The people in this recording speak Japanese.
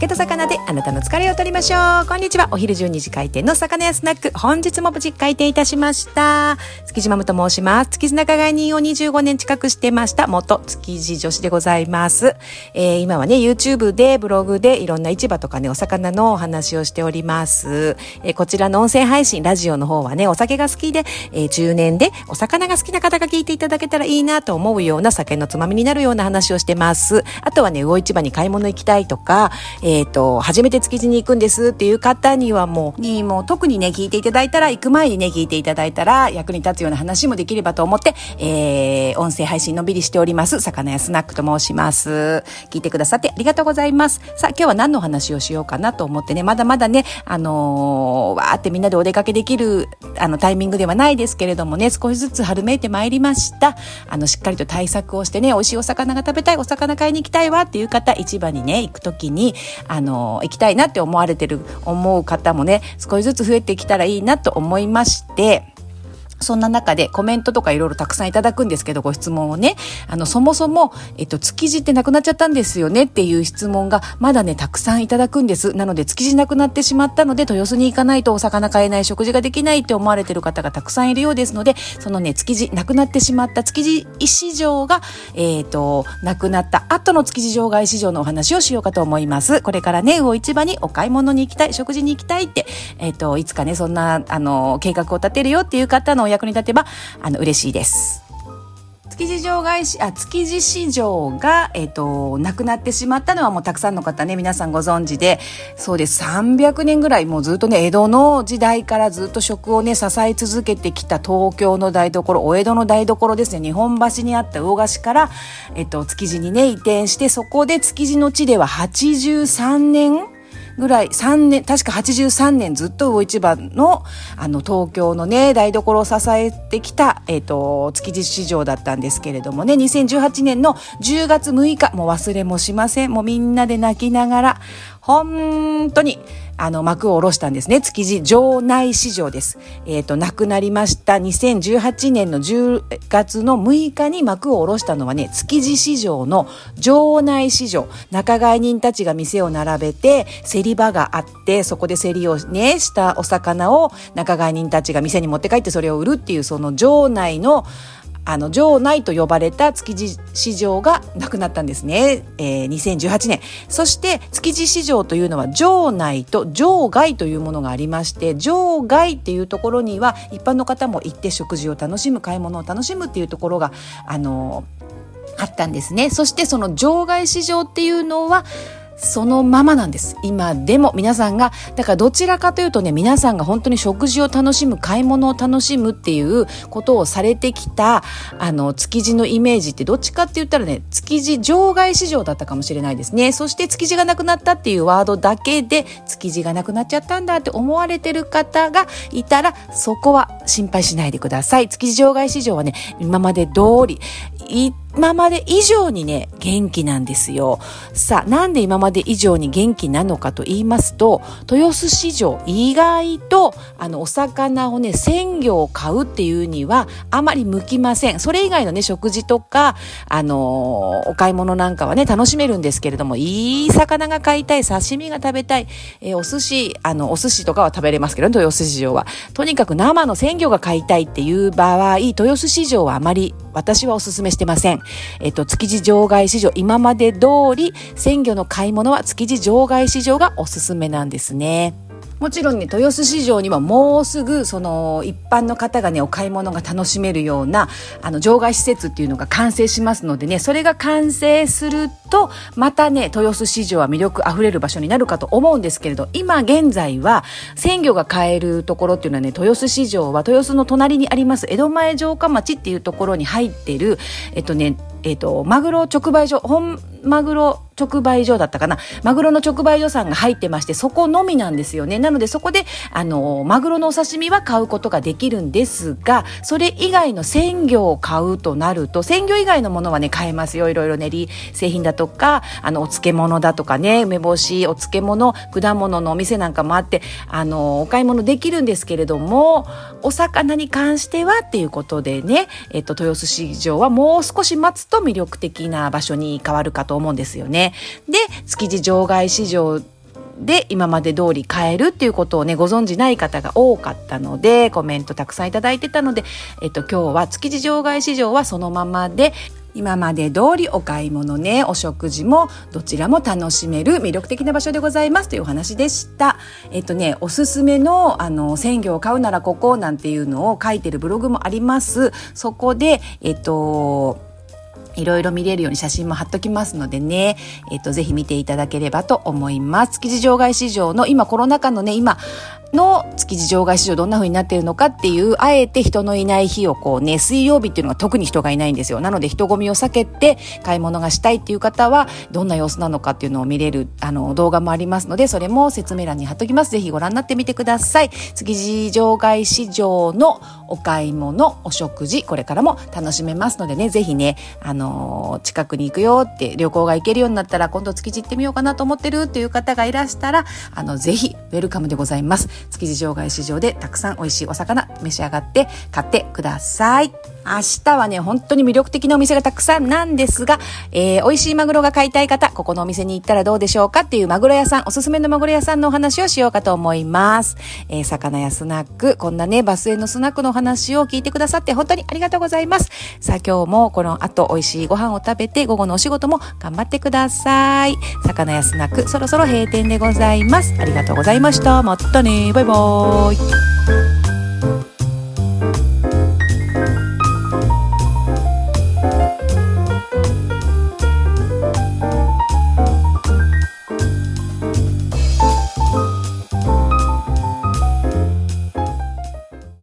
酒と魚であなたの疲れを取りましょう。こんにちは。お昼12時開店の魚屋スナック。本日も無事開店いたしました。築地マムと申します。築地仲買人を25年近くしてました。元築地女子でございます。えー、今はね、YouTube で、ブログでいろんな市場とかね、お魚のお話をしております。えー、こちらの音声配信、ラジオの方はね、お酒が好きで、えー、中年でお魚が好きな方が聞いていただけたらいいなと思うような酒のつまみになるような話をしてます。あとはね、魚市場に買い物行きたいとか、えっ、ー、と、初めて築地に行くんですっていう方にはもう、にもう特にね、聞いていただいたら、行く前にね、聞いていただいたら、役に立つような話もできればと思って、えー、音声配信のびりしております。魚屋スナックと申します。聞いてくださってありがとうございます。さあ、今日は何の話をしようかなと思ってね、まだまだね、あのー、わーってみんなでお出かけできる、あの、タイミングではないですけれどもね、少しずつ春めいてまいりました。あの、しっかりと対策をしてね、美味しいお魚が食べたい、お魚買いに行きたいわっていう方、市場にね、行くときに、あの、行きたいなって思われてる、思う方もね、少しずつ増えてきたらいいなと思いまして、そんな中でコメントとかいろいろたくさんいただくんですけど、ご質問をね、あの、そもそも、えっと、築地ってなくなっちゃったんですよねっていう質問がまだね、たくさんいただくんです。なので、築地なくなってしまったので、豊洲に行かないとお魚買えない、食事ができないって思われてる方がたくさんいるようですので、そのね、築地、なくなってしまった築地市場が、えっ、ー、と、なくなった後の築地場外市場のお話をしようかと思います。これからね、魚市場にお買い物に行きたい、食事に行きたいって、えっ、ー、と、いつかね、そんな、あの、計画を立てるよっていう方の役に立てば、あの、嬉しいです。築地場外市、あ、築地市場が、え、ー、と、なくなってしまったのはもうたくさんの方ね、皆さんご存知で、そうです、300年ぐらいもうずっとね、江戸の時代からずっと食をね、支え続けてきた東京の台所、お江戸の台所ですね、日本橋にあった魚菓子から、えっ、ー、と、築地にね、移転して、そこで築地の地では83年ぐらい、3年、確か83年ずっと魚市場の、あの、東京のね、台所を支えてきた、えっ、ー、と、築地市場だったんですけれどもね、2018年の10月6日、もう忘れもしません。もうみんなで泣きながら、本当に、あの、幕を下ろしたんですね。築地場内市場です。えっ、ー、と、亡くなりました2018年の10月の6日に幕を下ろしたのはね、築地市場の場内市場。仲買人たちが店を並べて、競り場があって、そこで競りをね、したお魚を仲買人たちが店に持って帰ってそれを売るっていう、その場内の、あの、場内と呼ばれた築地市場がなくなったんですね。えー、2018年。そして、築地市場というのは、場内と場外というものがありまして、場外っていうところには、一般の方も行って食事を楽しむ、買い物を楽しむっていうところが、あのあったんですね。そして、その場外市場っていうのは、そのままなんです。今でも皆さんが、だからどちらかというとね、皆さんが本当に食事を楽しむ、買い物を楽しむっていうことをされてきた、あの、築地のイメージってどっちかって言ったらね、築地場外市場だったかもしれないですね。そして築地がなくなったっていうワードだけで、築地がなくなっちゃったんだって思われてる方がいたら、そこは心配しないでください。築地場外市場はね、今まで通り、今まで以上にね、元気なんですよ。さあ、なんで今まで以上に元気なのかと言いますと、豊洲市場意外と、あの、お魚をね、鮮魚を買うっていうには、あまり向きません。それ以外のね、食事とか、あのお買い物なんかはね、楽しめるんですけれども、いい魚が買いたい、刺身が食べたい、えー、お寿司、あの、お寿司とかは食べれますけど、ね豊洲市場は。とにかく生の鮮魚が買いたいっていう場合、豊洲市場はあまり私はお勧めしてません。えっと、築地場外市場、今まで通り、鮮魚の買い物は築地場外市場がおすすめなんですね。もちろんね、豊洲市場にはもうすぐ、その、一般の方がね、お買い物が楽しめるような、あの、場外施設っていうのが完成しますのでね、それが完成すると、またね、豊洲市場は魅力あふれる場所になるかと思うんですけれど、今現在は、鮮魚が買えるところっていうのはね、豊洲市場は豊洲の隣にあります、江戸前城下町っていうところに入ってる、えっとね、えっと、マグロ直売所、本マグロ直売所だったかな。マグロの直売所さんが入ってまして、そこのみなんですよね。なのでそこで、あの、マグロのお刺身は買うことができるんですが、それ以外の鮮魚を買うとなると、鮮魚以外のものはね、買えますよ。いろいろ練り製品だとか、あの、お漬物だとかね、梅干し、お漬物、果物のお店なんかもあって、あの、お買い物できるんですけれども、お魚に関してはっていうことでね、えっと、豊洲市場はもう少し待つと魅力的な場所に変わるかと思うんですよね。で、築地場外市場で今まで通り買えるっていうことをね、ご存知ない方が多かったので、コメントたくさんいただいてたので、えっと、今日は築地場外市場はそのままで、今まで通りお買い物ね、お食事もどちらも楽しめる魅力的な場所でございますというお話でした。えっとね、おすすめのあの鮮魚を買うならここなんていうのを書いてるブログもあります。そこで、えっと、いろいろ見れるように写真も貼っときますのでね、えっ、と、ぜひ見ていただければと思います。築地場外市場の今コロナ禍のね、今、の築地場外市場どんな風になっているのかっていう、あえて人のいない日をこうね、水曜日っていうのは特に人がいないんですよ。なので人混みを避けて買い物がしたいっていう方は、どんな様子なのかっていうのを見れる、あの、動画もありますので、それも説明欄に貼っときます。ぜひご覧になってみてください。築地場外市場のお買い物、お食事、これからも楽しめますのでね、ぜひね、あの近くに行くよって旅行が行けるようになったら今度築地行ってみようかなと思ってるっていう方がいらしたら、あの、ぜひ、ウェルカムでございます。築地場外市場でたくさん美味しいお魚召し上がって買ってください。明日はね、本当に魅力的なお店がたくさんなんですが、えー、美味しいマグロが買いたい方、ここのお店に行ったらどうでしょうかっていうマグロ屋さん、おすすめのマグロ屋さんのお話をしようかと思います。えー、魚やスナック、こんなね、バスへのスナックのお話を聞いてくださって本当にありがとうございます。さあ今日もこの後美味しいご飯を食べて午後のお仕事も頑張ってください。魚やスナック、そろそろ閉店でございます。ありがとうございました。またね。バイバーイ。